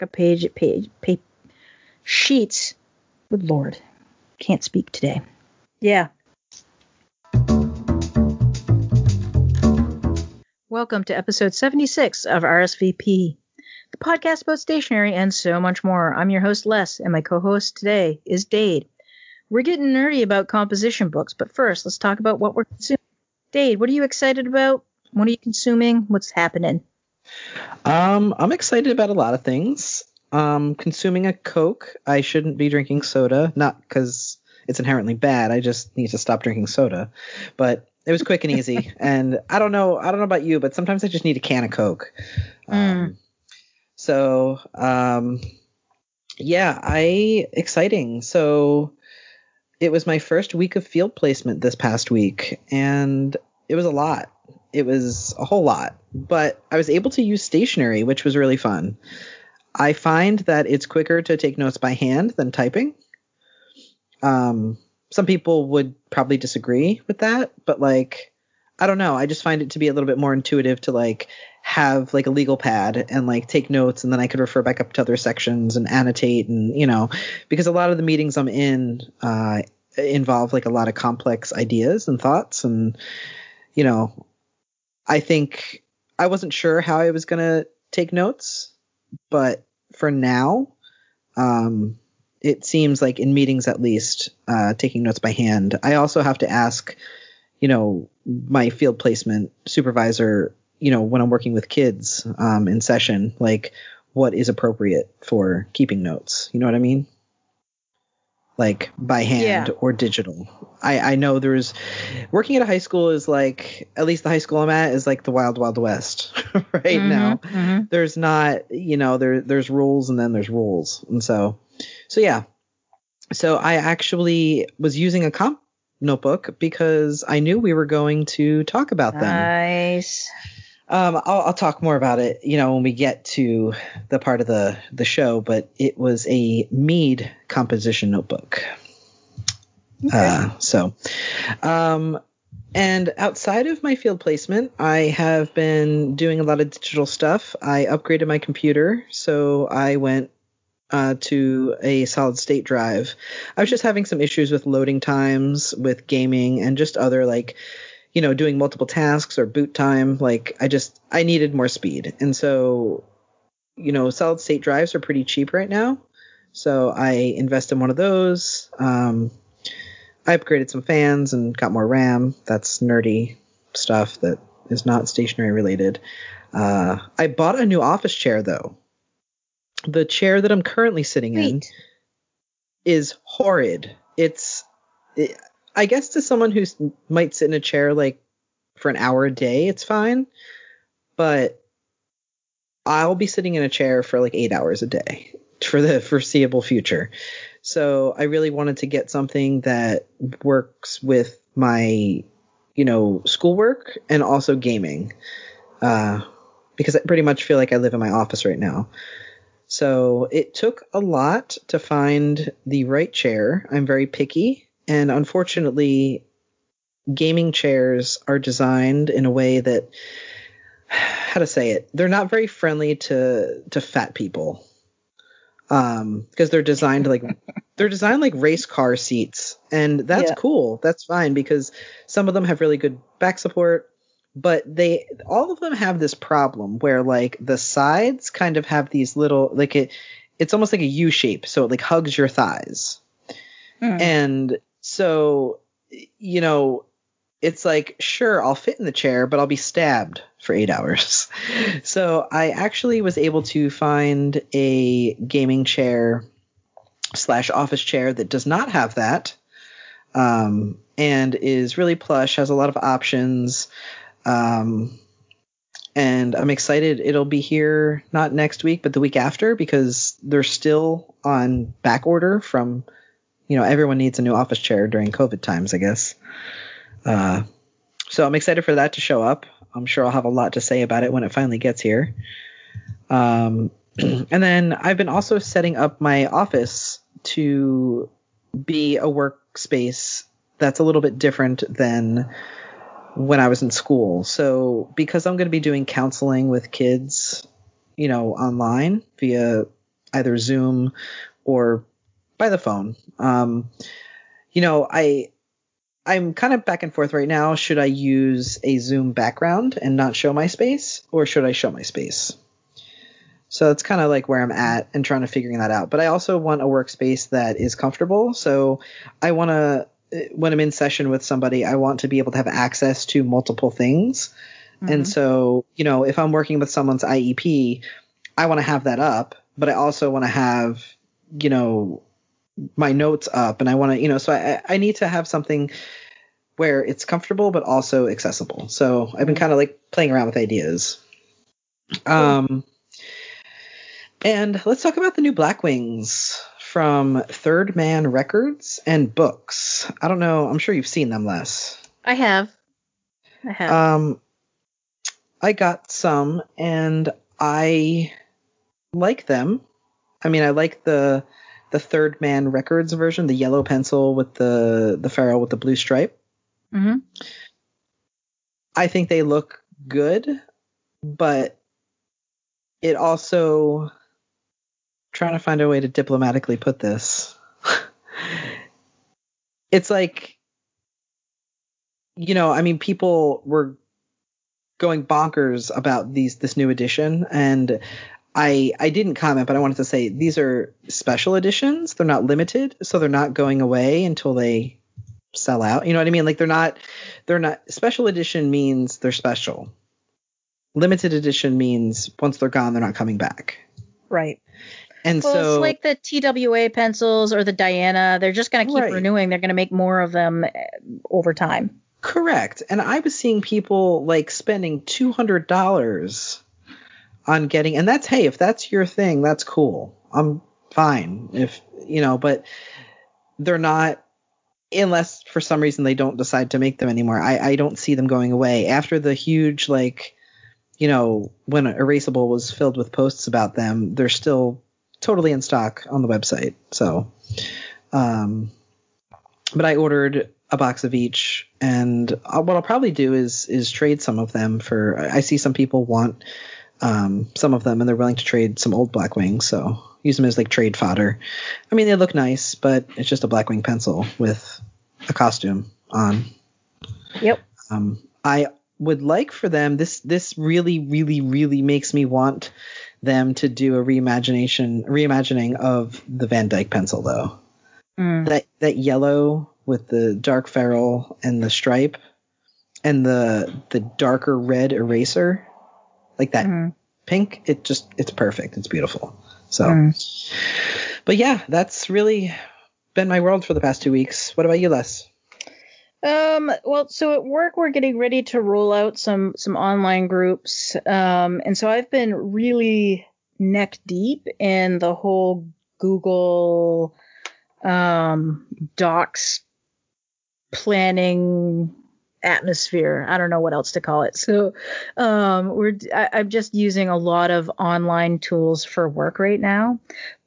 a page at page, page sheets. Good lord, can't speak today. Yeah. Welcome to episode 76 of RSVP, the podcast about stationery and so much more. I'm your host Les, and my co-host today is Dade. We're getting nerdy about composition books, but first, let's talk about what we're consuming. Dade, what are you excited about? What are you consuming? What's happening? Um, I'm excited about a lot of things. Um, consuming a Coke. I shouldn't be drinking soda, not because it's inherently bad. I just need to stop drinking soda. But it was quick and easy. and I don't know, I don't know about you, but sometimes I just need a can of Coke. Mm. Um, so, um, yeah, I exciting. So it was my first week of field placement this past week, and it was a lot. It was a whole lot, but I was able to use stationery, which was really fun. I find that it's quicker to take notes by hand than typing. Um, some people would probably disagree with that, but like, I don't know. I just find it to be a little bit more intuitive to like have like a legal pad and like take notes and then I could refer back up to other sections and annotate and you know because a lot of the meetings I'm in uh, involve like a lot of complex ideas and thoughts and you know I think I wasn't sure how I was gonna take notes but for now um, it seems like in meetings at least uh, taking notes by hand I also have to ask you know my field placement supervisor you know, when I'm working with kids um, in session, like what is appropriate for keeping notes. You know what I mean? Like by hand Yeah. or digital. I, I know there's working at a high school is like at least the high school I'm at is like the wild wild west right now. Mhm. There's not you know there there's rules and then there's rules and so so yeah. So I actually was using a comp notebook because I knew we were going to talk about them. Nice. Um, I'll, I'll talk more about it, you know, when we get to the part of the the show. But it was a Mead composition notebook. Uh, so, um, and outside of my field placement, I have been doing a lot of digital stuff. I upgraded my computer, so I went uh, to a solid state drive. I was just having some issues with loading times, with gaming, and just other like you know, doing multiple tasks or boot time. Like I just I needed more speed. And so, you know, solid state drives are pretty cheap right now. So I invest in one of those. Um, I upgraded some fans and got more RAM. That's nerdy stuff that is not stationary related. Uh, I bought a new office chair though. The chair that I'm currently sitting in is horrid. It's, it, I guess to someone who might sit in a chair like for an hour a day, it's fine. But I'll be sitting in a chair for like eight hours a day for the foreseeable future. So I really wanted to get something that works with my, you know, schoolwork and also gaming. Uh, because I pretty much feel like I live in my office right now. So it took a lot to find the right chair. I'm very picky, and unfortunately, gaming chairs are designed in a way that how to say it they're not very friendly to to fat people. Um because they're designed like they're designed like race car seats. And that's Yeah. cool. That's fine because some of them have really good back support but they all of them have this problem where like the sides kind of have these little like it it's almost like a U shape. So it like hugs your thighs. Mm. and so you know it's like sure I'll fit in the chair but I'll be stabbed for 8 hours. so I actually was able to find a gaming chair slash office chair that does not have that um, and is really plush, has a lot of options. Um, and I'm excited. It'll be here not next week, but the week after because they're still on back order from, you know, everyone needs a new office chair during COVID times, I guess. Uh, so I'm excited for that to show up. I'm sure I'll have a lot to say about it when it finally gets here. Um, and then I've been also setting up my office to be a workspace that's a little bit different than when I was in school. So because I'm going to be doing counseling with kids, you know, online via either Zoom or by the phone. Um, you know, I I'm kind of back and forth right now. Should I use a Zoom background and not show my space, or should I show my space? So it's kind of like where I'm at and trying to figuring that out. But I also want a workspace that is comfortable. So I want to, when I'm in session with somebody, I want to be able to have access to multiple things. Mm-hmm. And so, you know, if I'm working with someone's IEP, I want to have that up, but I also want to have, you know, my notes up and I want to, you know, so I, I need to have something where it's comfortable but also accessible. So I've been mm-hmm. kind of like playing around with ideas. Um, and let's talk about the new Blackwings from Third Man Records and Books. I don't know. I'm sure you've seen them, Les. I have. I have. Um, I got some and I like them. I mean, I like the the Third Man Records version, the yellow pencil with the the ferrule with the blue stripe. Mm-hmm. I think they look good, but it also trying to find a way to diplomatically put this. it's like you know, I mean people were going bonkers about these this new edition and I I didn't comment but I wanted to say these are special editions. They're not limited, so they're not going away until they sell out. You know what I mean? Like they're not they're not special edition means they're special. Limited edition means once they're gone they're not coming back. Right. And well, so it's like the TWA pencils or the Diana. They're just going to keep right. renewing. They're going to make more of them eh, over time. Correct. And I was seeing people like spending two hundred dollars on getting, and that's hey, if that's your thing, that's cool. I'm fine. If you know, but they're not unless for some reason they don't decide to make them anymore. I, I don't see them going away after the huge like you know when erasable was filled with posts about them. They're still totally in stock on the website. So, um, but I ordered a box of each, and uh, what I'll probably do is is trade some of them for. I see some people want um, some of them, and they're willing to trade some old Blackwing, so use them as like trade fodder. I mean, they look nice, but it's just a Blackwing pencil with a costume on. Yep. Um, I would like for them. This this really really really makes me want them to do a reimagination reimagining of the Van Dyke pencil though. Mm. That that yellow with the dark ferrule and the stripe and the the darker red eraser like that mm. pink it just it's perfect it's beautiful so mm. but yeah that's really been my world for the past two weeks what about you les um, well, so at work we're getting ready to roll out some some online groups. Um, and so I've been really neck deep in the whole Google um Docs planning atmosphere. I don't know what else to call it. So um, we're I, I'm just using a lot of online tools for work right now.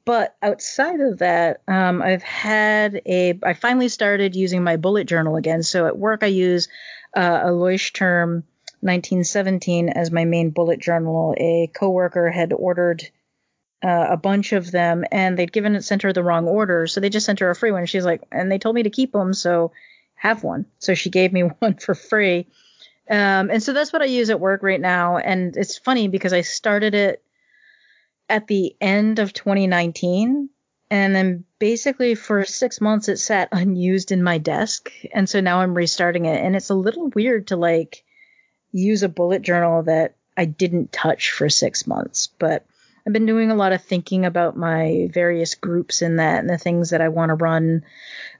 But outside of that, um, I've had a. I finally started using my bullet journal again. So at work, I use uh, a Leuchtturm 1917 as my main bullet journal. A coworker had ordered uh, a bunch of them, and they'd given it sent her the wrong order, so they just sent her a free one. She's like, and they told me to keep them, so have one. So she gave me one for free. Um, and so that's what I use at work right now. And it's funny because I started it at the end of 2019. And then basically for six months it sat unused in my desk. And so now I'm restarting it. And it's a little weird to like use a bullet journal that I didn't touch for six months. But I've been doing a lot of thinking about my various groups in that and the things that I want to run.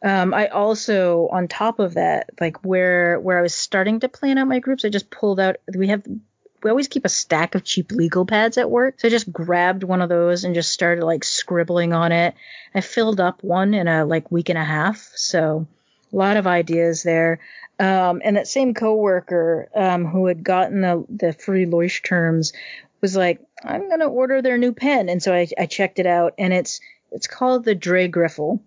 Um, I also, on top of that, like where where I was starting to plan out my groups, I just pulled out. We have we always keep a stack of cheap legal pads at work. So I just grabbed one of those and just started like scribbling on it. I filled up one in a like week and a half. So a lot of ideas there. Um, and that same coworker um, who had gotten the the free Leuchtturms was like, I'm gonna order their new pen. And so I, I checked it out and it's it's called the Drehgriffel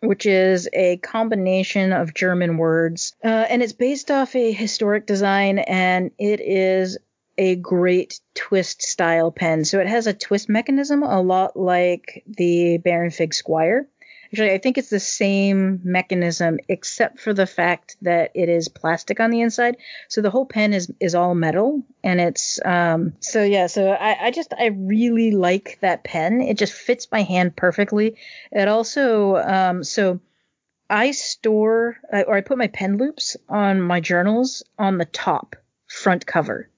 which is a combination of German words. Uh, and it's based off a historic design, and it is a great twist style pen. So it has a twist mechanism a lot like the Baron Fig Squire. Actually, I think it's the same mechanism except for the fact that it is plastic on the inside. So the whole pen is is all metal, and it's um. So yeah, so I I just I really like that pen. It just fits my hand perfectly. It also um so. I store or I put my pen loops on my journals on the top front cover.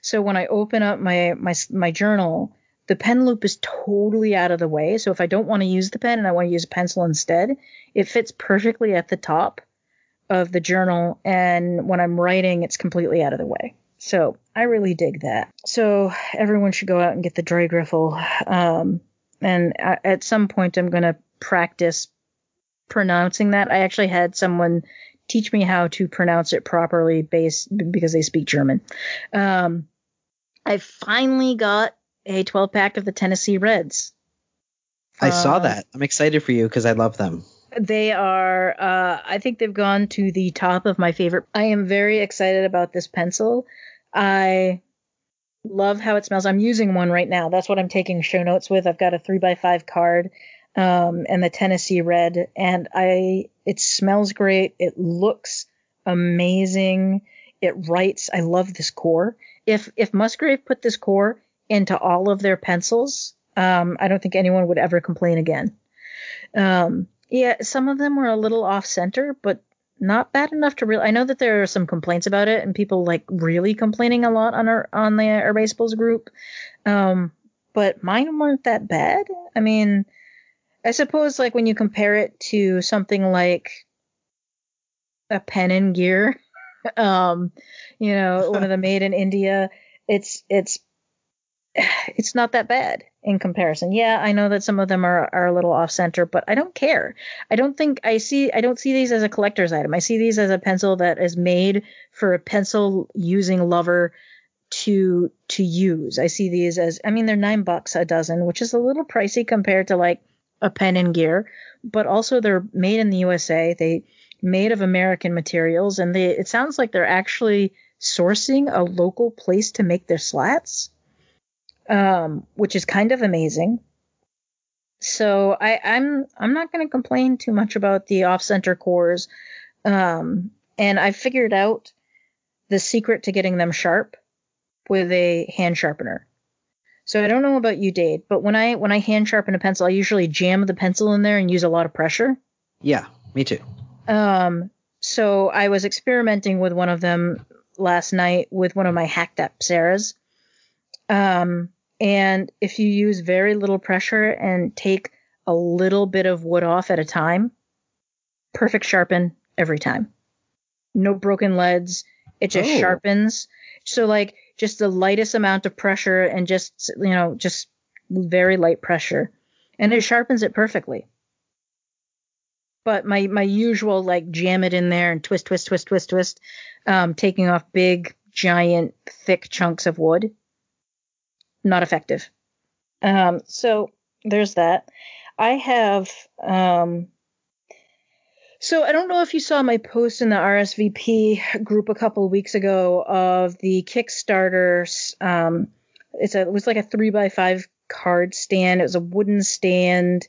So when I open up my my my journal, the pen loop is totally out of the way. So if I don't want to use the pen and I want to use a pencil instead, it fits perfectly at the top of the journal. And when I'm writing, it's completely out of the way. So I really dig that. So everyone should go out and get the Drehgriffel. Um, and at some point, I'm going to practice pronouncing that. I actually had someone teach me how to pronounce it properly based because they speak German. Um, I finally got a 12 pack of the Tennessee Reds. I uh, saw that. I'm excited for you because I love them. They are, uh, I think they've gone to the top of my favorite. I am very excited about this pencil. I love how it smells. I'm using one right now. That's what I'm taking show notes with. I've got a three by five card um, and the Tennessee Red, and I it smells great. It looks amazing. It writes. I love this core. If if Musgrave put this core into all of their pencils, um, I don't think anyone would ever complain again. Um, yeah, some of them were a little off center, but not bad enough to really. I know that there are some complaints about it, and people like really complaining a lot on our on the Erasables group. Um, but mine weren't that bad. I mean, I suppose like when you compare it to something like a pen and gear, um, you know, one of the made in India, it's it's it's not that bad in comparison. Yeah, I know that some of them are, are a little off center, but I don't care. I don't think I see I don't see these as a collector's item. I see these as a pencil that is made for a pencil using lover to to use. I see these as I mean they're nine bucks a dozen, which is a little pricey compared to like a pen and gear, but also they're made in the USA. They made of American materials, and they it sounds like they're actually sourcing a local place to make their slats um, which is kind of amazing. So I, I'm I'm not going to complain too much about the off-center cores, um, and I figured out the secret to getting them sharp with a hand sharpener. So I don't know about you, Dade, but when I when I hand sharpen a pencil, I usually jam the pencil in there and use a lot of pressure. Yeah, me too. Um, so I was experimenting with one of them last night with one of my hacked Apsaras, um, and if you use very little pressure and take a little bit of wood off at a time, perfect sharpen every time. No broken leads. It just oh. sharpens. So like just the lightest amount of pressure and just you know just very light pressure, and it sharpens it perfectly. But my my usual like jam it in there and twist twist twist twist twist, um, taking off big giant thick chunks of wood not effective. Um, so there's that. I have. Um, so I don't know if you saw my post in the RSVP group a couple of weeks ago of the Kickstarter. Um, it's a it was like a three by five card stand. It was a wooden stand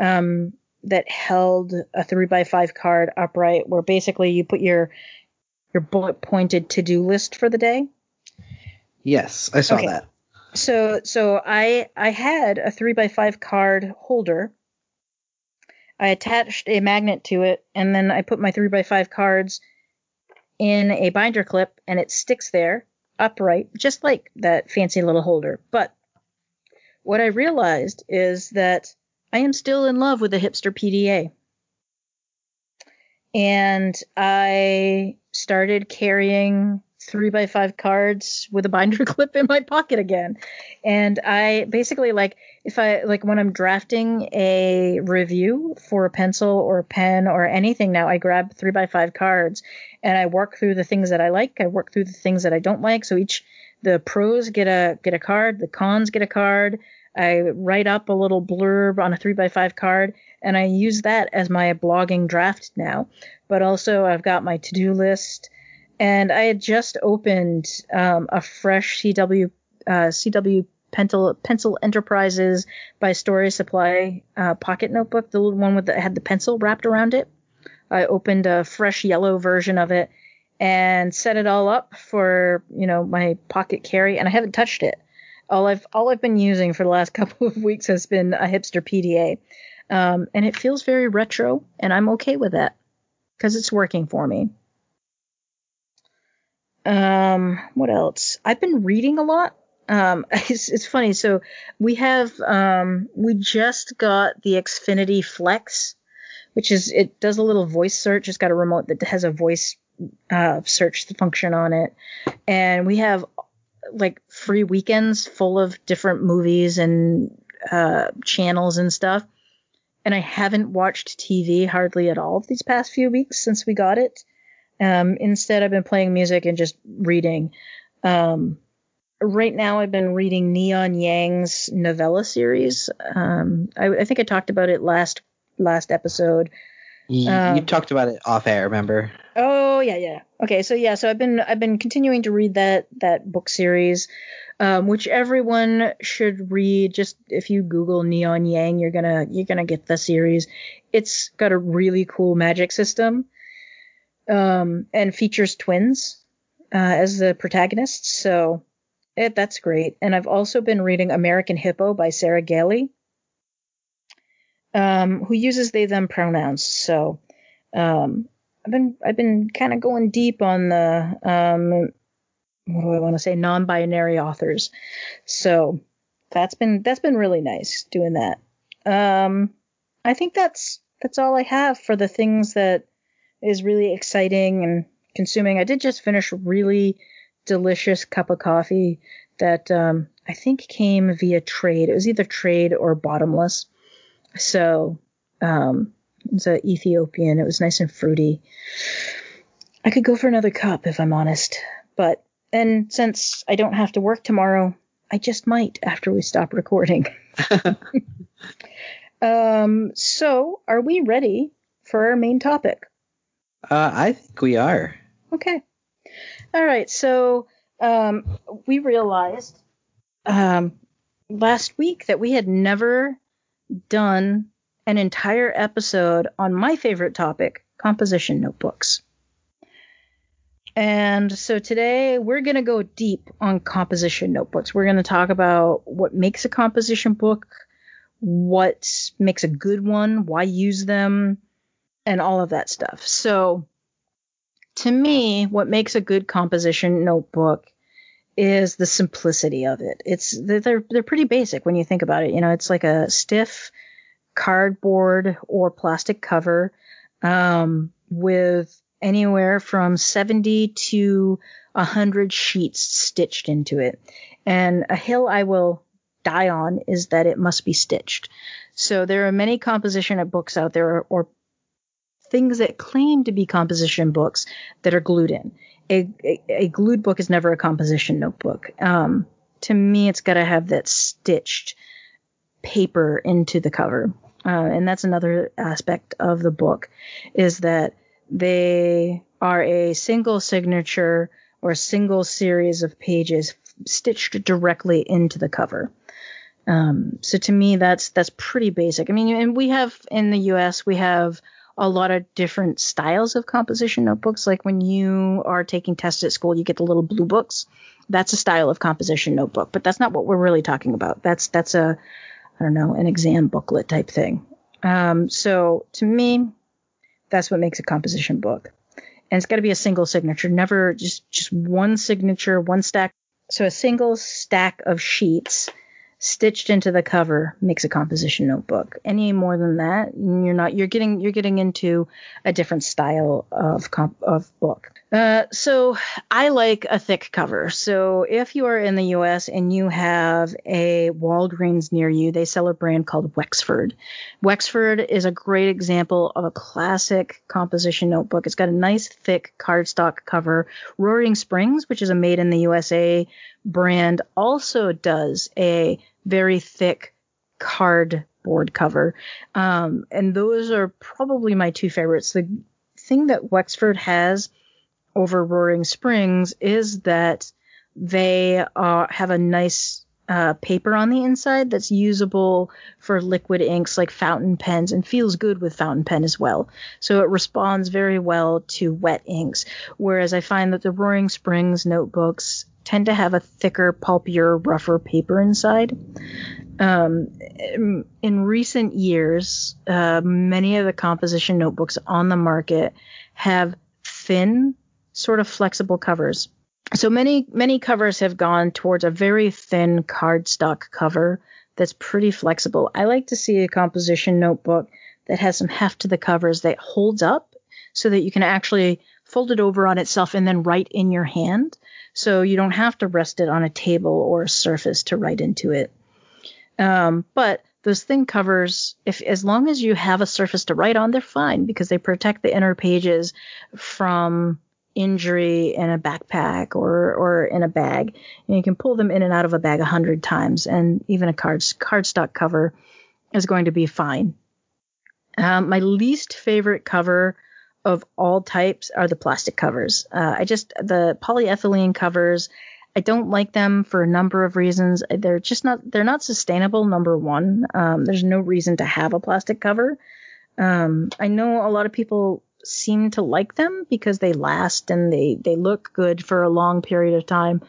um, that held a three by five card upright, where basically you put your your bullet pointed to do list for the day. Yes, I saw okay. that. So so I I had a three by five card holder. I attached a magnet to it, and then I put my three by five cards in a binder clip, and it sticks there upright, just like that fancy little holder. But what I realized is that I am still in love with the hipster PDA. And I started carrying three by five cards with a binder clip in my pocket again. And I basically like if I like when I'm drafting a review for a pencil or a pen or anything now, I grab three by five cards and I work through the things that I like. I work through the things that I don't like. So each the pros get a get a card, the cons get a card. I write up a little blurb on a three by five card, and I use that as my blogging draft now. But also, I've got my to do list and I had just opened um, a fresh CW uh, CW Pencil, Pencil Enterprises by Story Supply uh, pocket notebook, the little one with the, had the pencil wrapped around it. I opened a fresh yellow version of it and set it all up for you know my pocket carry, and I haven't touched it. All I've all I've been using for the last couple of weeks has been a hipster PDA, um, and it feels very retro, and I'm okay with that because it's working for me. Um, what else? I've been reading a lot. Um, it's, it's funny. So we have, um, we just got the Xfinity Flex, which is, it does a little voice search. It's got a remote that has a voice, uh, search function on it. And we have like free weekends full of different movies and, uh, channels and stuff. And I haven't watched TV hardly at all these past few weeks since we got it. Um, instead, I've been playing music and just reading. Um, right now, I've been reading Neon Yang's novella series. Um, I, I, think I talked about it last last episode. You, you um, talked about it off air, remember? Oh yeah, yeah. Okay, so yeah, so I've been I've been continuing to read that that book series, um, which everyone should read. Just if you Google Neon Yang, you're gonna you're gonna get the series. It's got a really cool magic system um, and features twins uh, as the protagonists. So it, that's great. And I've also been reading American Hippo by Sarah Gailey, um, who uses they them pronouns. So um, I've been I've been kind of going deep on the um, what do I want to say non-binary authors. So that's been that's been really nice doing that. Um, I think that's that's all I have for the things that is really exciting and consuming. I did just finish a really delicious cup of coffee that um, I think came via trade. It was either trade or bottomless. So um, it's an Ethiopian. It was nice and fruity. I could go for another cup if I'm honest, but and since I don't have to work tomorrow, I just might after we stop recording. um, so are we ready for our main topic? Uh, I think we are. Okay. All right. So um, we realized um, last week that we had never done an entire episode on my favorite topic, composition notebooks. And so today we're going to go deep on composition notebooks. We're going to talk about what makes a composition book, what makes a good one, why use them, and all of that stuff. So, to me, what makes a good composition notebook is the simplicity of it. It's they're they're pretty basic when you think about it. You know, it's like a stiff cardboard or plastic cover um, with anywhere from 70 to 100 sheets stitched into it. And a hill I will die on is that it must be stitched. So there are many composition books out there or, or things that claim to be composition books that are glued in. A, a, a glued book is never a composition notebook. Um, to me, it's got to have that stitched paper into the cover. Uh, and that's another aspect of the book is that they are a single signature or a single series of pages stitched directly into the cover. Um, so to me, that's that's pretty basic. I mean, and we have in the U.S. we have a lot of different styles of composition notebooks. Like when you are taking tests at school, you get the little blue books. That's a style of composition notebook, but that's not what we're really talking about. That's that's a I don't know an exam booklet type thing. Um, so to me, that's what makes a composition book, and it's got to be a single signature, never just just one signature, one stack. So a single stack of sheets stitched into the cover makes a composition notebook. Any more than that, you're not. You're getting you're getting into a different style of comp, of book. Uh, so I like a thick cover. So if you are in the U.S. and you have a Walgreens near you, they sell a brand called Wexford. Wexford is a great example of a classic composition notebook. It's got a nice thick cardstock cover. Roaring Springs, which is a made in the USA brand, also does a very thick cardboard cover. Um, and those are probably my two favorites. The thing that Wexford has over Roaring Springs is that they uh, have a nice uh, paper on the inside that's usable for liquid inks like fountain pens and feels good with fountain pen as well. So it responds very well to wet inks. Whereas I find that the Roaring Springs notebooks tend to have a thicker, pulpier, rougher paper inside. Um, in recent years, uh, many of the composition notebooks on the market have thin, sort of flexible covers so many many covers have gone towards a very thin cardstock cover that's pretty flexible. I like to see a composition notebook that has some heft to the covers that holds up so that you can actually fold it over on itself and then write in your hand. So you don't have to rest it on a table or a surface to write into it. Um, but those thin covers, if as long as you have a surface to write on, they're fine because they protect the inner pages from injury in a backpack or or in a bag. And you can pull them in and out of a bag a hundred times, and even a card cardstock cover is going to be fine. Um, my least favorite cover of all types are the plastic covers. Uh, I just the polyethylene covers. I don't like them for a number of reasons. They're just not they're not sustainable. Number one, um, there's no reason to have a plastic cover. Um, I know a lot of people seem to like them because they last and they they look good for a long period of time.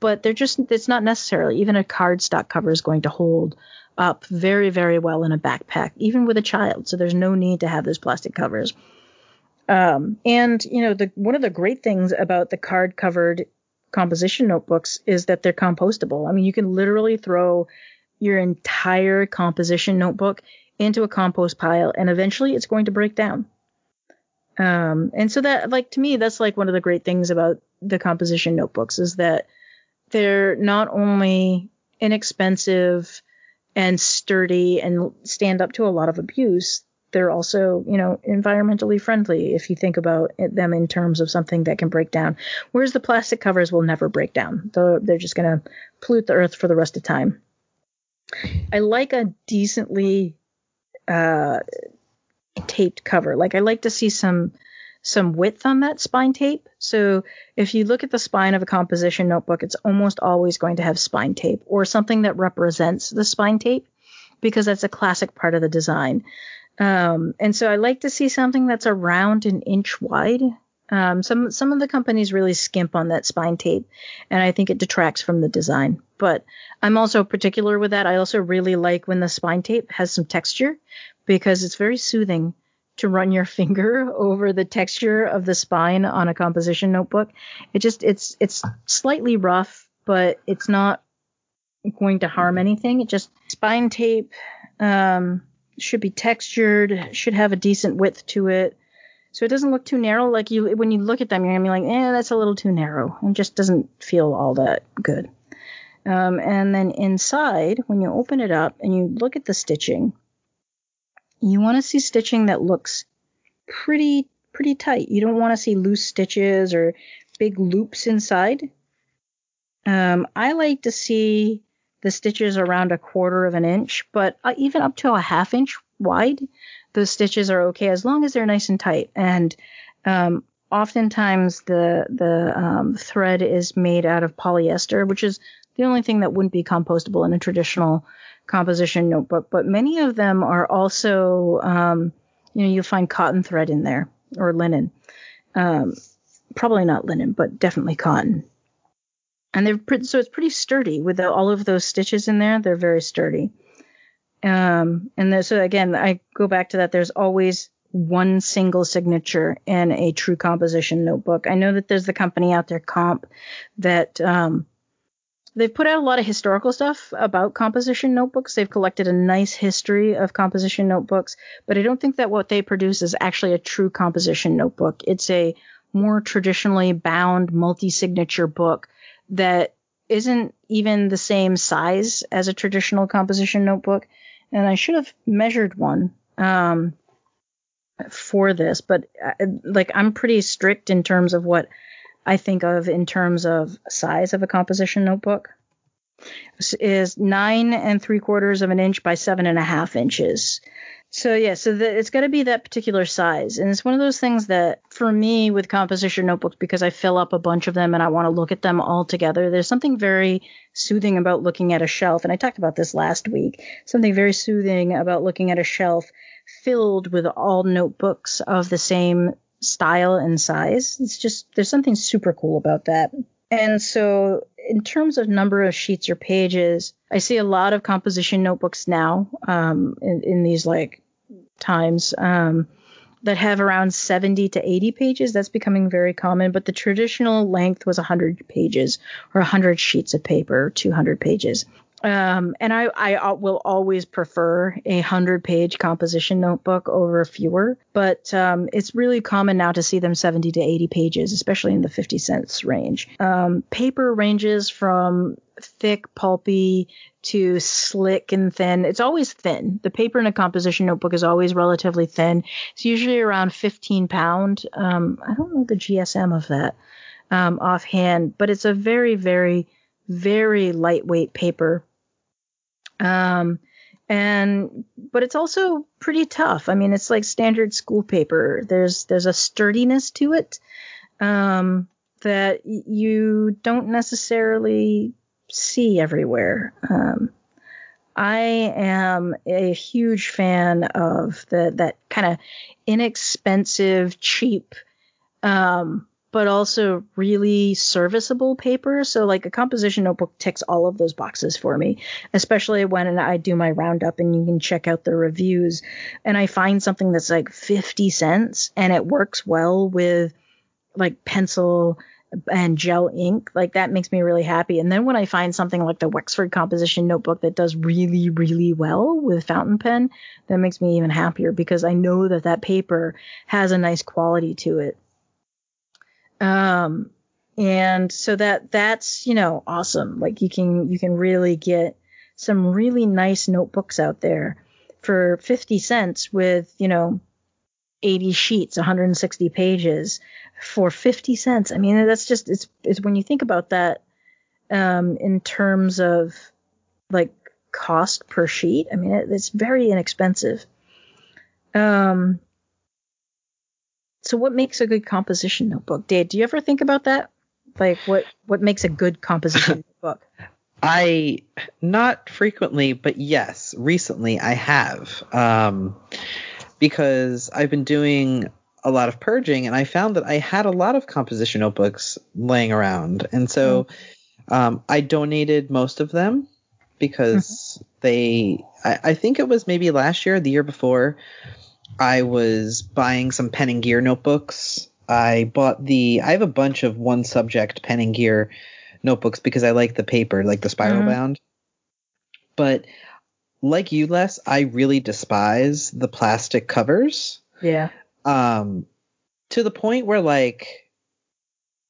But they're just it's not necessarily even a cardstock cover is going to hold up very very well in a backpack even with a child. So there's no need to have those plastic covers. Um, and you know the one of the great things about the card covered composition notebooks is that they're compostable. I mean you can literally throw your entire composition notebook into a compost pile and eventually it's going to break down. Um, and so that, like, to me, that's like one of the great things about the composition notebooks is that they're not only inexpensive and sturdy and stand up to a lot of abuse, they're also, you know, environmentally friendly if you think about them in terms of something that can break down. Whereas the plastic covers will never break down. They're, they're just going to pollute the earth for the rest of time. I like a decently uh, taped cover. Like I like to see some some width on that spine tape. So if you look at the spine of a composition notebook, it's almost always going to have spine tape or something that represents the spine tape because that's a classic part of the design. Um, and so I like to see something that's around an inch wide. Um, some some of the companies really skimp on that spine tape, and I think it detracts from the design. But I'm also particular with that. I also really like when the spine tape has some texture because it's very soothing to run your finger over the texture of the spine on a composition notebook. It just it's it's slightly rough, but it's not going to harm anything. It just spine tape um, should be textured, should have a decent width to it. So it doesn't look too narrow. Like you, when you look at them, you're gonna be like, eh, that's a little too narrow, and just doesn't feel all that good. Um, and then inside, when you open it up and you look at the stitching, you want to see stitching that looks pretty pretty tight. You don't want to see loose stitches or big loops inside. Um, I like to see the stitches around a quarter of an inch, but uh, even up to a half inch wide, the stitches are okay as long as they're nice and tight. And um, oftentimes the the um, thread is made out of polyester, which is the only thing that wouldn't be compostable in a traditional composition notebook, but many of them are also, um, you know, you'll find cotton thread in there or linen. Um, probably not linen, but definitely cotton. And they're pretty, so it's pretty sturdy with the, all of those stitches in there. They're very sturdy. Um, and so again, I go back to that. There's always one single signature in a true composition notebook. I know that there's the company out there, Comp, that um, they've put out a lot of historical stuff about composition notebooks. They've collected a nice history of composition notebooks, but I don't think that what they produce is actually a true composition notebook. It's a more traditionally bound multi-signature book that isn't even the same size as a traditional composition notebook. And I should have measured one um, for this, but uh, like I'm pretty strict in terms of what I think of in terms of size of a composition notebook. is nine and three quarters of an inch by seven and a half inches. So yeah, so the, it's got to be that particular size, and it's one of those things that for me with composition notebooks because I fill up a bunch of them and I want to look at them all together. There's something very soothing about looking at a shelf, and I talked about this last week. Something very soothing about looking at a shelf filled with all notebooks of the same style and size. It's just there's something super cool about that. And so, in terms of number of sheets or pages, I see a lot of composition notebooks now um, in, in these like times um, that have around 70 to 80 pages. That's becoming very common, but the traditional length was 100 pages or 100 sheets of paper, 200 pages. Um, and I, I will always prefer a hundred page composition notebook over fewer, but um, it's really common now to see them 70 to 80 pages, especially in the 50 cents range. Um, paper ranges from thick, pulpy to slick and thin. It's always thin. The paper in a composition notebook is always relatively thin. It's usually around 15 pound. Um, I don't know the GSM of that um, offhand, but it's a very, very, very lightweight paper um, and but it's also pretty tough. I mean, it's like standard school paper. There's there's a sturdiness to it um, that you don't necessarily see everywhere. Um, I am a huge fan of the that kind of inexpensive, cheap um, but also really serviceable paper. So like a composition notebook ticks all of those boxes for me, especially when I do my roundup and you can check out the reviews and I find something that's like 50 cents and it works well with like pencil and gel ink, like that makes me really happy. And then when I find something like the Wexford composition notebook that does really, really well with fountain pen, that makes me even happier because I know that that paper has a nice quality to it. Um, and so that that's you know awesome. Like you can you can really get some really nice notebooks out there for 50 cents with you know 80 sheets, 160 pages for 50 cents. I mean that's just it's it's when you think about that um, in terms of like cost per sheet. I mean it, it's very inexpensive. Um, so what makes a good composition notebook? Dade, do you ever think about that? Like what what makes a good composition notebook? I not frequently, but yes, recently I have. Um, because I've been doing a lot of purging and I found that I had a lot of composition notebooks laying around. And so mm. um, I donated most of them because mm-hmm. they I, I, think it was maybe last year, the year before, I was buying some pen and gear notebooks. I bought the I have a bunch of one subject pen and gear notebooks because I like the paper, like the spiral mm-hmm. bound. But like you, Les, I really despise the plastic covers. Yeah. Um, to the point where like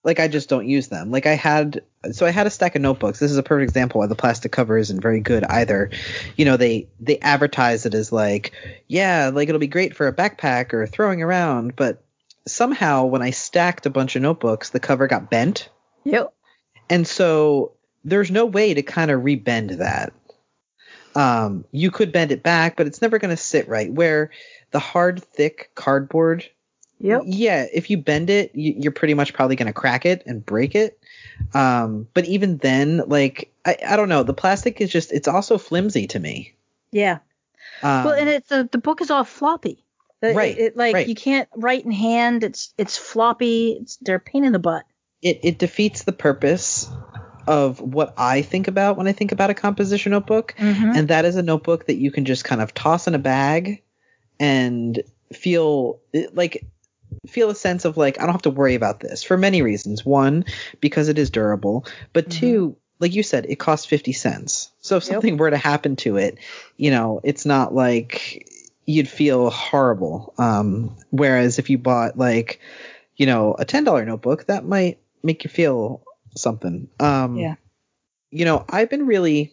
like I just don't use them. Like I had so I had a stack of notebooks. This is a perfect example why the plastic cover isn't very good either. You know, they they advertise it as like, yeah, like it'll be great for a backpack or throwing around, but somehow when I stacked a bunch of notebooks, the cover got bent. Yep. And so there's no way to kind of rebend that. Um, you could bend it back, but it's never going to sit right. Where the hard, thick cardboard Yep. Yeah, if you bend it, you're pretty much probably going to crack it and break it. Um, but even then, like I, I don't know, the plastic is just it's also flimsy to me. Yeah. Um, well, and it's the the book is all floppy. Right. It, it, like right. you can't write in hand. It's it's floppy. It's they're a pain in the butt. It it defeats the purpose of what I think about when I think about a composition notebook, mm-hmm. and that is a notebook that you can just kind of toss in a bag and feel like feel a sense of like I don't have to worry about this for many reasons. One, because it is durable, but mm-hmm. two, like you said, it costs 50 cents. So if something yep. were to happen to it, you know, it's not like you'd feel horrible. Um, whereas if you bought like, you know, a $10 notebook, that might make you feel something. Um, yeah. You know, I've been really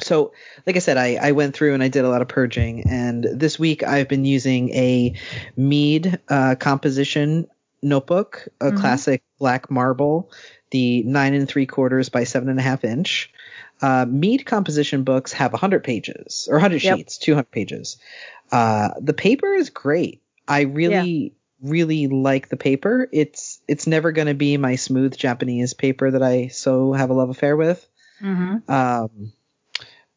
so like i said I, I went through and i did a lot of purging and this week i've been using a mead uh, composition notebook a mm-hmm. classic black marble the nine and three quarters by seven and a half inch Uh, Mead composition books have 100 pages or 100 Yep. sheets, 200 pages. Uh, the paper is great. I really, really like the paper. It's it's never going to be my smooth Japanese paper that I so have a love affair with. Mm-hmm. Um,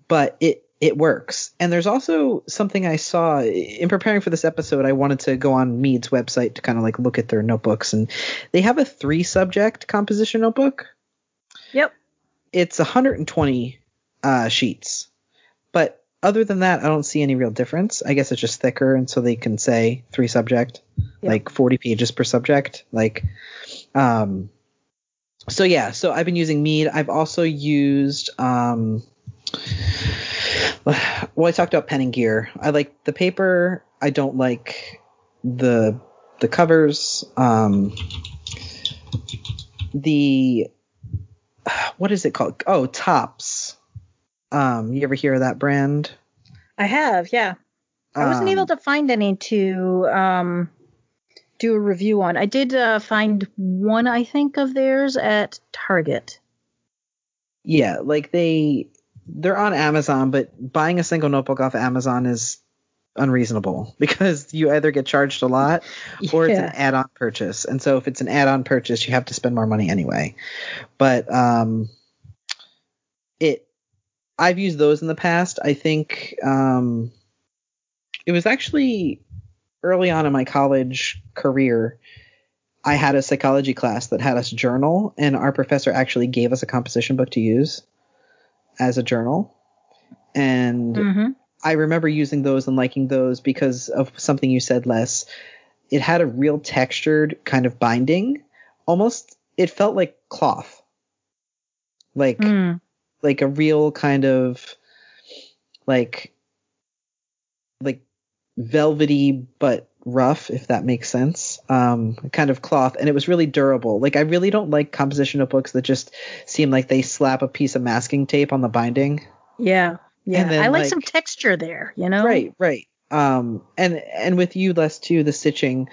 but it it works. And there's also something I saw in preparing for this episode. I wanted to go on Mead's website to kind of like look at their notebooks, and they have a three subject composition notebook. Yep. It's 120 uh, sheets, but other than that, I don't see any real difference. I guess it's just thicker, and so they can say three subject, Yep. like 40 pages per subject. Like, um, so yeah. So I've been using Mead. I've also used um, well, I talked about pen and gear. I like the paper. I don't like the the covers. Um, the what is it called? Oh, Tops. Um, you ever hear of that brand? I have, yeah. I wasn't Um, able to find any to um, do a review on. I did uh, find one, I think, of theirs at Target. Yeah, like they they're on Amazon, but buying a single notebook off Amazon is unreasonable because you either get charged a lot or it's an add-on purchase. And so if it's an add-on purchase, you have to spend more money anyway. But um it I've used those in the past. I think um it was actually early on in my college career I had a psychology class that had us journal and our professor actually gave us a composition book to use as a journal. And hmm I remember using those and liking those because of something you said, Les. It had a real textured kind of binding. Almost, it felt like cloth. Like, Mm. like a real kind of, like, like velvety but rough, if that makes sense. Um, kind of cloth, and it was really durable. Like, I really don't like composition notebooks that just seem like they slap a piece of masking tape on the binding. Yeah, yeah. Then, I like, like- some texture there, you know? Right, right. Um, and and with you, Les, too, the stitching,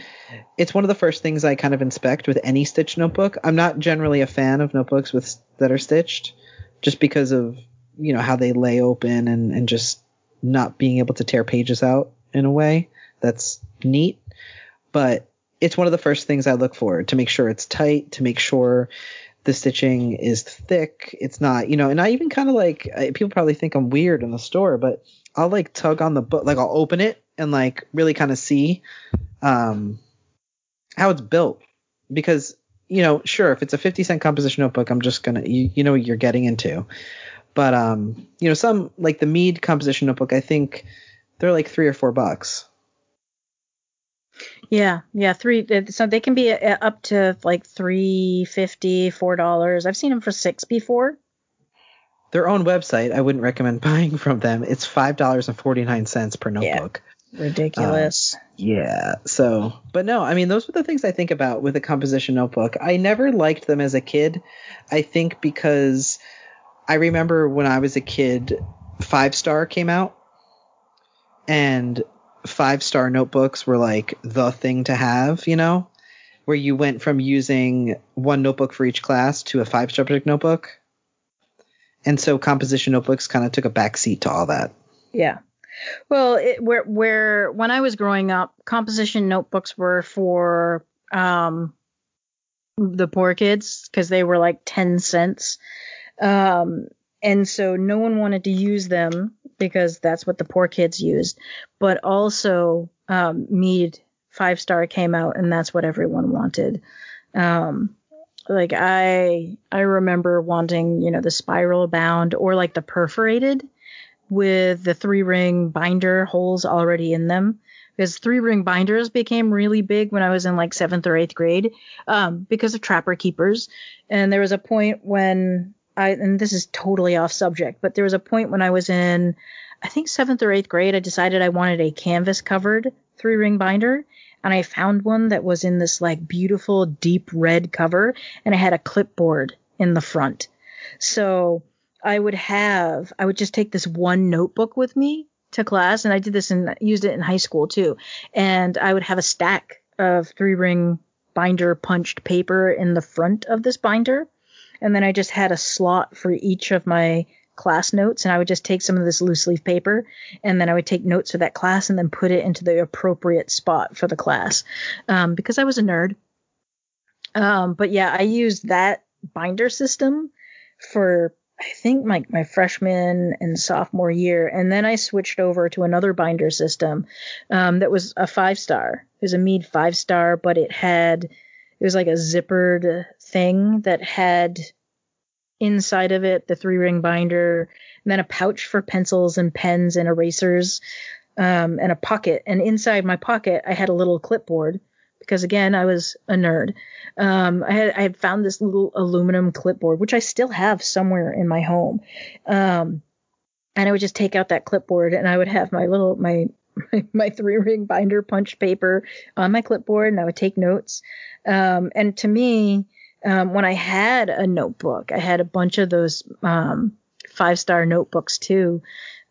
it's one of the first things I kind of inspect with any stitch notebook. I'm not generally a fan of notebooks with that are stitched, just because of you know how they lay open and and just not being able to tear pages out in a way that's neat. But it's one of the first things I look for to make sure it's tight, to make sure the stitching is thick. It's not, you know, and I even kind of like people probably think I'm weird in the store, but I'll like tug on the book, like I'll open it and like really kind of see um how it's built because you know, sure, if it's a 50 cent composition notebook, I'm just gonna you, you know what you're getting into. But um, you know, some like the Mead composition notebook, I think they're like three or four bucks. Yeah, yeah. Three. uh, So they can be uh, up to like three fifty, four dollars. I've seen them for six before. Their own website, I wouldn't recommend buying from them. It's five dollars and forty nine cents per notebook. Yeah. notebook. Ridiculous. Yeah. So, but no, I mean, those were the things I think about with a composition notebook. I never liked them as a kid. I think because I remember when I was a kid, Five Star came out, and Five Star notebooks were like the thing to have, you know, where you went from using one notebook for each class to a five subject notebook. And so composition notebooks kind of took a back seat to all that. Yeah. Well, it, where where when I was growing up, composition notebooks were for um the poor kids because they were like 10 cents. Um and so no one wanted to use them because that's what the poor kids used. But also um Mead five star came out and that's what everyone wanted. Um like I I remember wanting, you know, the spiral bound or like the perforated with the three ring binder holes already in them because three ring binders became really big when I was in like seventh or eighth grade um, because of trapper keepers. And there was a point when I, and this is totally off subject, but there was a point when I was in, I think seventh or eighth grade, I decided I wanted a canvas covered three ring binder. And I found one that was in this like beautiful deep red cover and it had a clipboard in the front. So I would have, I would just take this one notebook with me to class, and I did this and used it in high school too. And I would have a stack of three ring binder punched paper in the front of this binder. And then I just had a slot for each of my class notes and I would just take some of this loose leaf paper and then I would take notes for that class and then put it into the appropriate spot for the class um, because I was a nerd. Um, but yeah, I used that binder system for I think my, my freshman and sophomore year. And then I switched over to another binder system um, that was a five star. It was a Mead five star, but it had, it was like a zippered thing that had inside of it the three ring binder, and then a pouch for pencils and pens and erasers, um, and a pocket. And inside my pocket, I had a little clipboard because again, I was a nerd. Um, I had I had found this little aluminum clipboard, which I still have somewhere in my home. Um, and I would just take out that clipboard and I would have my little my my, three ring binder punch paper on my clipboard and I would take notes. Um, and to me, um, when I had a notebook, I had a bunch of those um, five star notebooks too.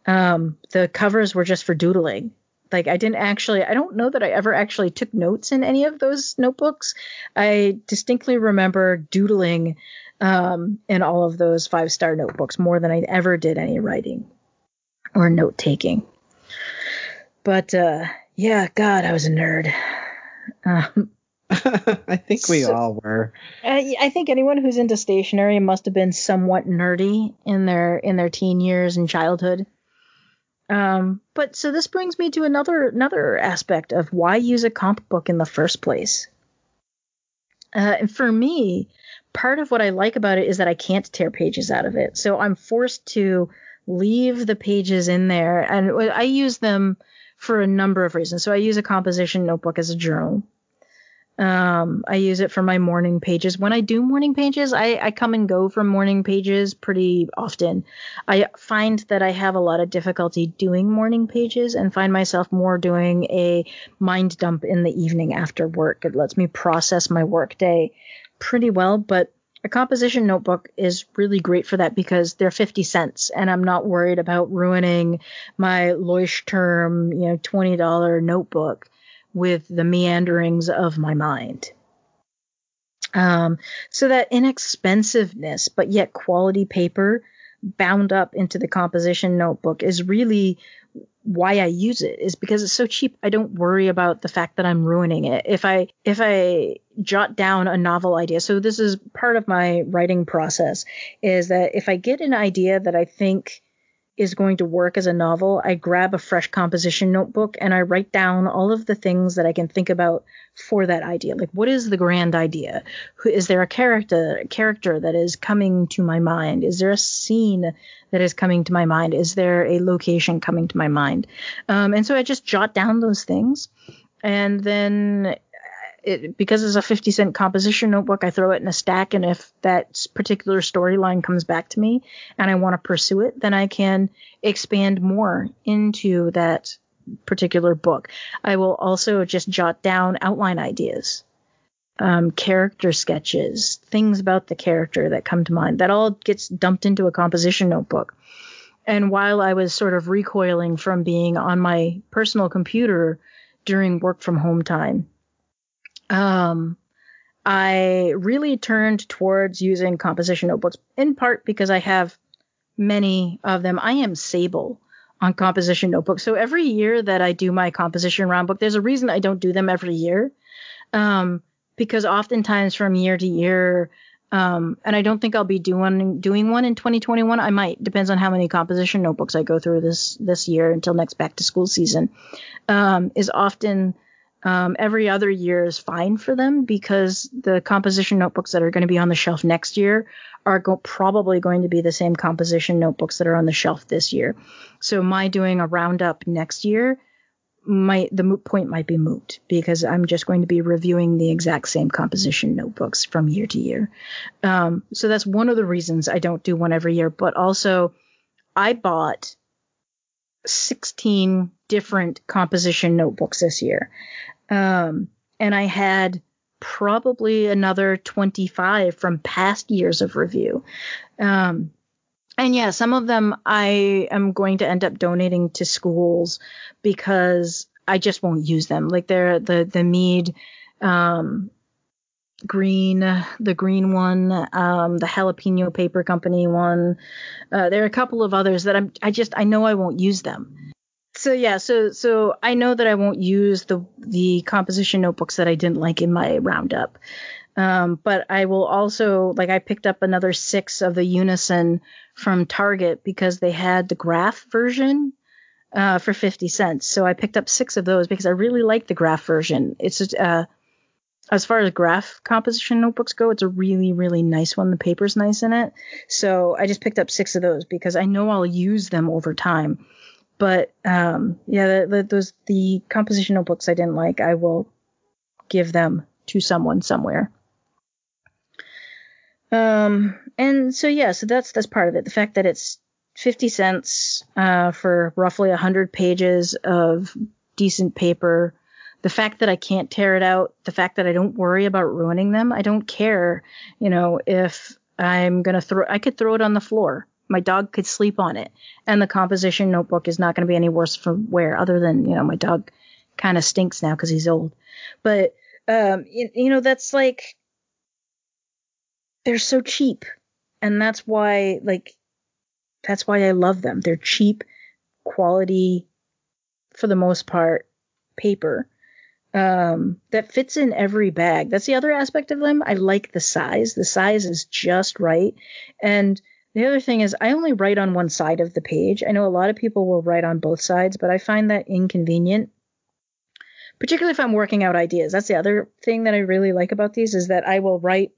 Um, the covers were just for doodling. Like I didn't actually, I don't know that I ever actually took notes in any of those notebooks. I distinctly remember doodling um, in all of those five star notebooks more than I ever did any writing or note taking. But uh, yeah, God, I was a nerd. Um, I think we so, all were. I, I think anyone who's into stationery must have been somewhat nerdy in their in their teen years and childhood. Um, but so this brings me to another another aspect of why use a comp book in the first place. Uh, and for me, part of what I like about it is that I can't tear pages out of it, so I'm forced to leave the pages in there, and I use them for a number of reasons. So I use a composition notebook as a journal. Um, I use it for my morning pages. When I do morning pages, I, I come and go from morning pages pretty often. I find that I have a lot of difficulty doing morning pages and find myself more doing a mind dump in the evening after work. It lets me process my work day pretty well, but a composition notebook is really great for that because they're 50 cents and I'm not worried about ruining my Leuchtturm, you know, $20 notebook with the meanderings of my mind. Um, so that inexpensiveness, but yet quality paper bound up into the composition notebook is really why I use it is because it's so cheap. I don't worry about the fact that I'm ruining it. If I if I jot down a novel idea, so this is part of my writing process is that if I get an idea that I think is going to work as a novel, I grab a fresh composition notebook and I write down all of the things that I can think about for that idea. Like, what is the grand idea? Is there a character character that is coming to my mind? Is there a scene that is coming to my mind? Is there a location coming to my mind? Um, and so I just jot down those things, and then it, because it's a 50 cent composition notebook, I throw it in a stack. And if that particular storyline comes back to me and I want to pursue it, then I can expand more into that particular book. I will also just jot down outline ideas, um, character sketches, things about the character that come to mind. That all gets dumped into a composition notebook. And while I was sort of recoiling from being on my personal computer during work from home time, um, I really turned towards using composition notebooks in part because I have many of them. I am Sable on composition notebooks. So every year that I do my composition round book, there's a reason I don't do them every year. Um, because oftentimes from year to year, um, and I don't think I'll be doing doing one in 2021. I might depends on how many composition notebooks I go through this this year until next back to school season. Um, is often um, every other year is fine for them because the composition notebooks that are going to be on the shelf next year are go- probably going to be the same composition notebooks that are on the shelf this year. So my doing a roundup next year might the moot point might be moot because I'm just going to be reviewing the exact same composition notebooks from year to year. Um, so that's one of the reasons I don't do one every year. But also, I bought 16 different composition notebooks this year. Um, and I had probably another 25 from past years of review. Um, and yeah, some of them I am going to end up donating to schools because I just won't use them. Like they're the the Mead um, green, the green one, um, the jalapeno paper company one. Uh, there are a couple of others that I'm, I just, I know I won't use them. So yeah, so so I know that I won't use the the composition notebooks that I didn't like in my roundup. Um, but I will also like I picked up another six of the Unison from Target because they had the graph version uh, for 50 cents. So I picked up six of those because I really like the graph version. It's uh, as far as graph composition notebooks go, it's a really, really nice one. The paper's nice in it. So I just picked up six of those because I know I'll use them over time. But um, yeah, the, the, those the compositional books I didn't like, I will give them to someone somewhere. Um, and so yeah, so that's that's part of it. The fact that it's 50 cents uh, for roughly 100 pages of decent paper the fact that I can't tear it out, the fact that I don't worry about ruining them, I don't care, you know, if I'm going to throw, I could throw it on the floor. My dog could sleep on it. And the composition notebook is not going to be any worse for wear, other than, you know, my dog kind of stinks now because he's old. But, um, you, you know, that's like, they're so cheap. And that's why, like, that's why I love them. They're cheap, quality, for the most part, paper um, that fits in every bag. That's the other aspect of them. I like the size. The size is just right. And the other thing is, I only write on one side of the page. I know a lot of people will write on both sides, but I find that inconvenient, particularly if I'm working out ideas. That's the other thing that I really like about these is that I will write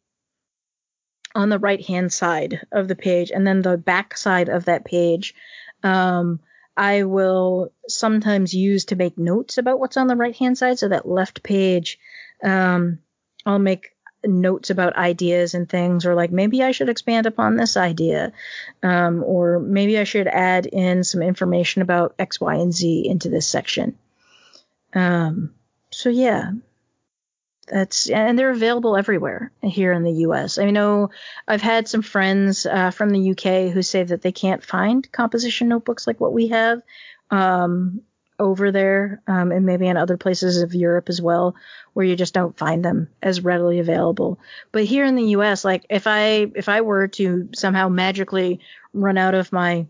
on the right hand side of the page, and then the back side of that page. Um, I will sometimes use to make notes about what's on the right hand side. So that left page, um, I'll make notes about ideas and things, or like maybe I should expand upon this idea, um, or maybe I should add in some information about X, Y, and Z into this section. Um, so yeah, that's and they're available everywhere here in the U.S. I know I've had some friends uh, from the UK who say that they can't find composition notebooks like what we have um, over there, um, and maybe in other places of Europe as well, where you just don't find them as readily available. But here in the U.S., like if I if I were to somehow magically run out of my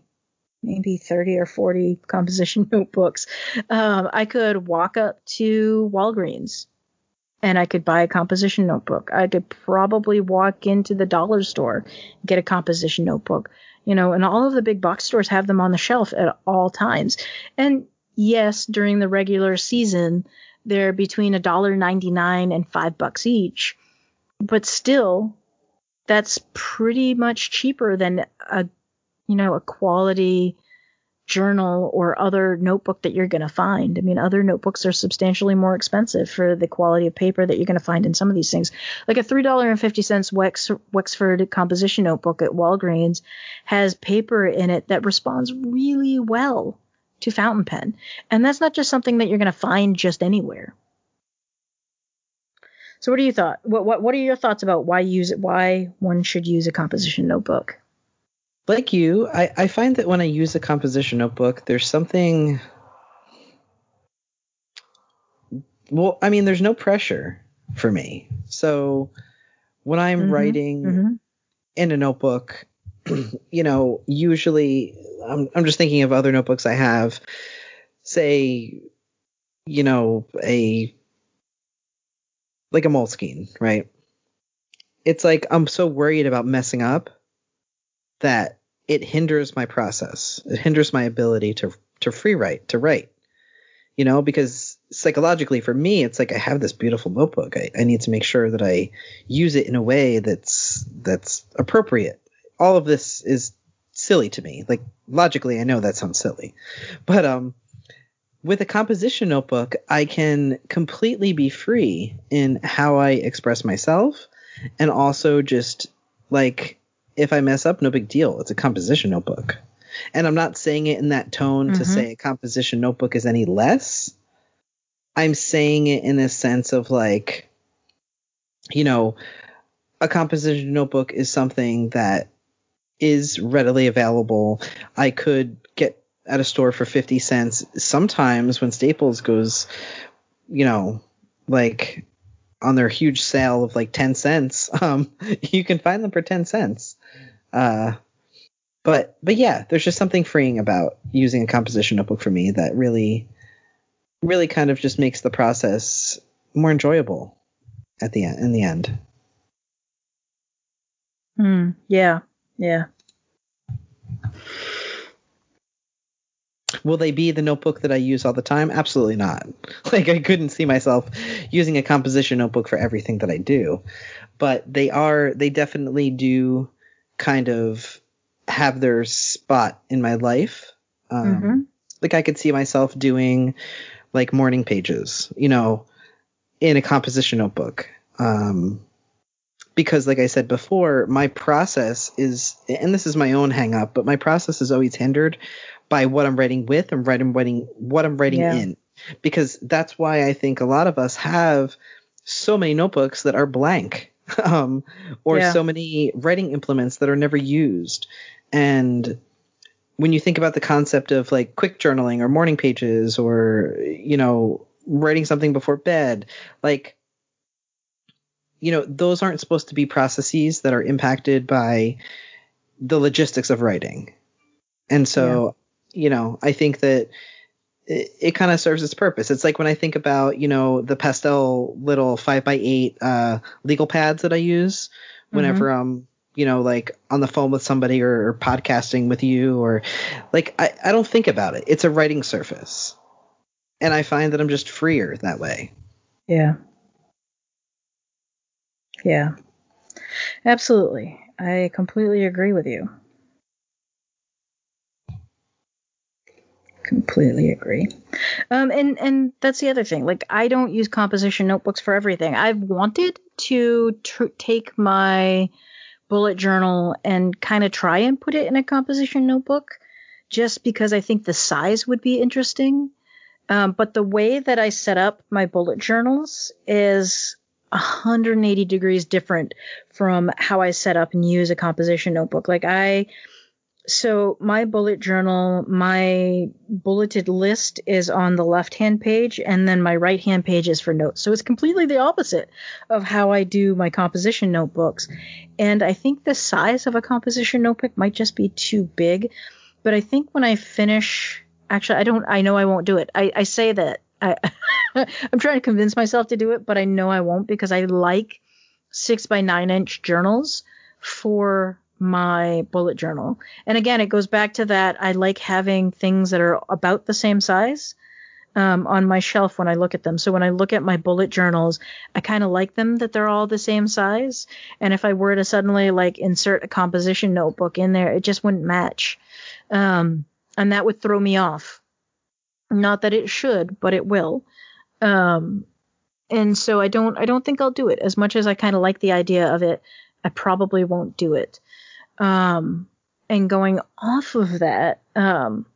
maybe 30 or 40 composition notebooks, um, I could walk up to Walgreens and I could buy a composition notebook. I could probably walk into the dollar store, get a composition notebook, you know, and all of the big box stores have them on the shelf at all times. And yes, during the regular season, they're between a dollar ninety nine and five bucks each, but still, that's pretty much cheaper than a, you know, a quality journal or other notebook that you're going to find. I mean, other notebooks are substantially more expensive for the quality of paper that you're going to find in some of these things. Like a $3.50 Wex, Wexford composition notebook at Walgreens has paper in it that responds really well to fountain pen. And that's not just something that you're going to find just anywhere. So what do you thought? What, what what are your thoughts about why use it? Why one should use a composition notebook? like you, I, I find that when I use a composition notebook, there's something. Well, I mean, there's no pressure for me. So when I'm mm-hmm, writing mm-hmm. in a notebook, you know, usually I'm, I'm just thinking of other notebooks I have, say, you know, a like a Moleskine, right? It's like I'm so worried about messing up that it hinders my process. It hinders my ability to to free write, to write. You know, because psychologically for me, it's like I have this beautiful notebook. I, I need to make sure that I use it in a way that's that's appropriate. All of this is silly to me. Like logically, I know that sounds silly, but um, with a composition notebook, I can completely be free in how I express myself, and also just like if I mess up, no big deal. It's a composition notebook. And I'm not saying it in that tone mm-hmm. to say a composition notebook is any less. I'm saying it in a sense of like, you know, a composition notebook is something that is readily available. I could get at a store for 50 cents. Sometimes when Staples goes, you know, like on their huge sale of like 10 cents. Um, you can find them for 10 cents. Uh, but but yeah, there's just something freeing about using a composition notebook for me that really really kind of just makes the process more enjoyable at the end in the end. Hmm. yeah. Yeah. Will they be the notebook that I use all the time? Absolutely not. Like I couldn't see myself using a composition notebook for everything that I do. But they are they definitely do kind of have their spot in my life. Um, mm-hmm. like I could see myself doing like morning pages, you know, in a composition notebook. Um, because like I said before, my process is, and this is my own hang up, but my process is always hindered by what I'm writing with and writing, writing what I'm writing yeah. in. Because that's why I think a lot of us have so many notebooks that are blank, um, or yeah. so many writing implements that are never used. And when you think about the concept of like quick journaling or morning pages or, you know, writing something before bed, like, you know, those aren't supposed to be processes that are impacted by the logistics of writing. And so you know, I think that it, it kind of serves its purpose. It's like when I think about, you know, the pastel little five by eight uh, legal pads that I use whenever mm-hmm. I'm, you know, like on the phone with somebody or, or podcasting with you or like I, I don't think about it. It's a writing surface. And I find that I'm just freer that way. Yeah. Yeah. Absolutely. I completely agree with you. completely agree. Um, and and that's the other thing. Like I don't use composition notebooks for everything. I've wanted to tr- take my bullet journal and kind of try and put it in a composition notebook, just because I think the size would be interesting. Um, but the way that I set up my bullet journals is 180 degrees different from how I set up and use a composition notebook. Like I so my bullet journal, my bulleted list is on the left hand page, and then my right hand page is for notes. So it's completely the opposite of how I do my composition notebooks. And I think the size of a composition notebook might just be too big. But I think when I finish, actually, I don't, I know I won't do it. I, I say that I, I'm trying to convince myself to do it, but I know I won't because I like six by nine inch journals for my bullet journal. And again, it goes back to that I like having things that are about the same size um, on my shelf when I look at them. So when I look at my bullet journals, I kind of like them that they're all the same size. And if I were to suddenly like insert a composition notebook in there, it just wouldn't match. Um, and that would throw me off. Not that it should, but it will. Um, and so I don't I don't think I'll do it as much as I kind of like the idea of it. I probably won't do it. Um, and going off of that, um,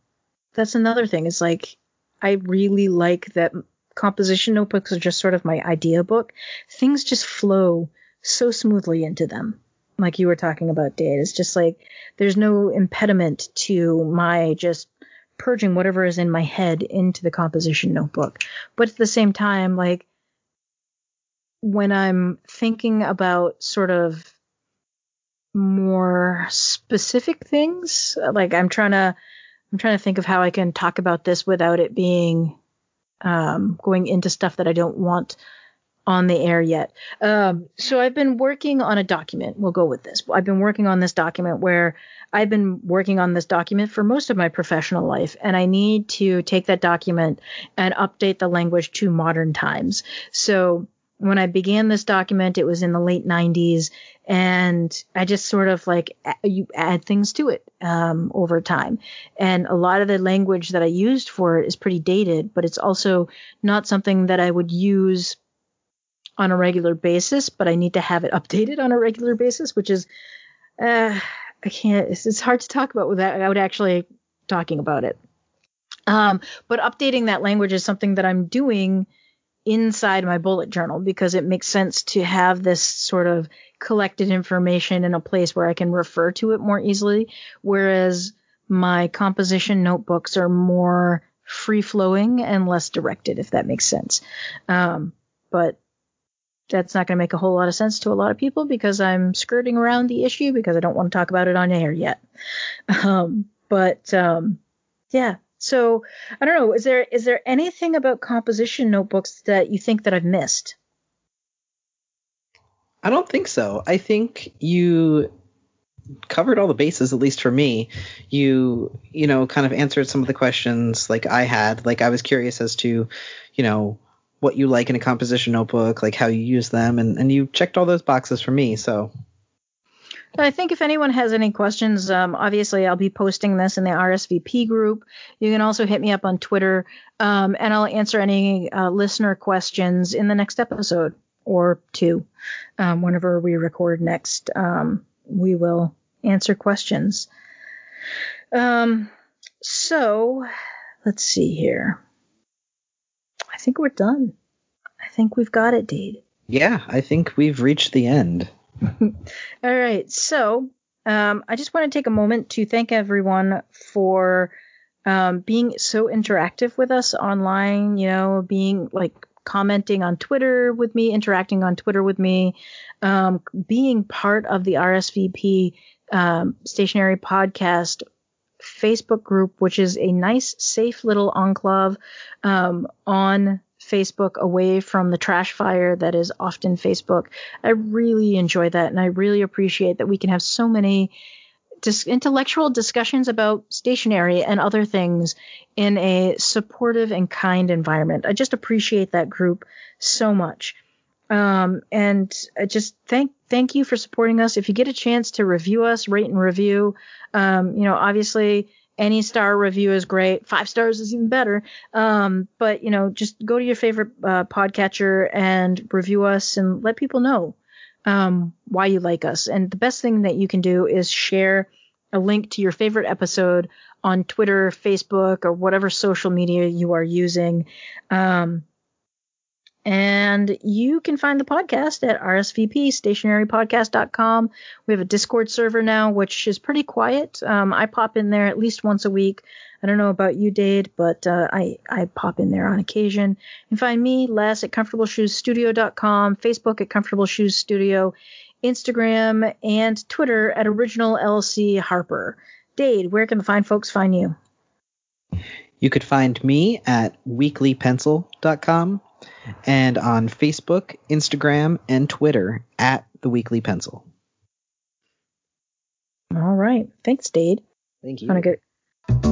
that's another thing. Is like I really like that composition notebooks are just sort of my idea book. Things just flow so smoothly into them. Like you were talking about, Dade. It's just like there's no impediment to my just purging whatever is in my head into the composition notebook. But at the same time, like when I'm thinking about sort of more specific things. Like I'm trying to I'm trying to think of how I can talk about this without it being um, going into stuff that I don't want on the air yet. Um, so I've been working on a document. We'll go with this. I've been working on this document where I've been working on this document for most of my professional life, and I need to take that document and update the language to modern times. So when I began this document, it was in the late 90s, and I just sort of like you add things to it um, over time. And a lot of the language that I used for it is pretty dated, but it's also not something that I would use on a regular basis. But I need to have it updated on a regular basis, which is uh, I can't. It's, it's hard to talk about without actually talking about it. Um, but updating that language is something that I'm doing inside my bullet journal because it makes sense to have this sort of collected information in a place where I can refer to it more easily. Whereas my composition notebooks are more free flowing and less directed, if that makes sense. Um, but that's not going to make a whole lot of sense to a lot of people because I'm skirting around the issue because I don't want to talk about it on air yet. Um, but um, yeah, so I don't know. Is there is there anything about composition notebooks that you think that I've missed? I don't think so. I think you covered all the bases, at least for me. You, you know, kind of answered some of the questions like I had. Like I was curious as to, you know, what you like in a composition notebook, like how you use them, and, and you checked all those boxes for me. So I think if anyone has any questions, um, obviously I'll be posting this in the RSVP group. You can also hit me up on Twitter, um, and I'll answer any uh, listener questions in the next episode or two. Um, whenever we record next, um, we will answer questions. Um, so let's see here. I think we're done. I think we've got it, Dade. Yeah, I think we've reached the end. All right. So um, I just want to take a moment to thank everyone for um, being so interactive with us online, you know, being like commenting on Twitter with me, interacting on Twitter with me, um, being part of the RSVP um, stationary podcast Facebook group, which is a nice, safe little enclave um, on Facebook away from the trash fire that is often Facebook. I really enjoy that and I really appreciate that we can have so many dis- intellectual discussions about stationery and other things in a supportive and kind environment. I just appreciate that group so much. Um, and I just thank thank you for supporting us. If you get a chance to review us, rate and review, um, you know, obviously any star review is great. Five stars is even better. Um, but you know, just go to your favorite uh, podcatcher and review us and let people know um, why you like us. And the best thing that you can do is share a link to your favorite episode on Twitter, Facebook, or whatever social media you are using. Um, and you can find the podcast at RSVP, stationarypodcast.com. We have a Discord server now, which is pretty quiet. Um, I pop in there at least once a week. I don't know about you, Dade, but uh, I, I pop in there on occasion. You find me, Les, at ComfortableShoesStudio.com, Facebook at Comfortable Shoes Studio, Instagram, and Twitter at Original LC Harper. Dade, where can the fine folks find you? You could find me at weeklypencil.com and on Facebook, Instagram, and Twitter at The Weekly Pencil. All right. Thanks, Dade. Thank you. Want to get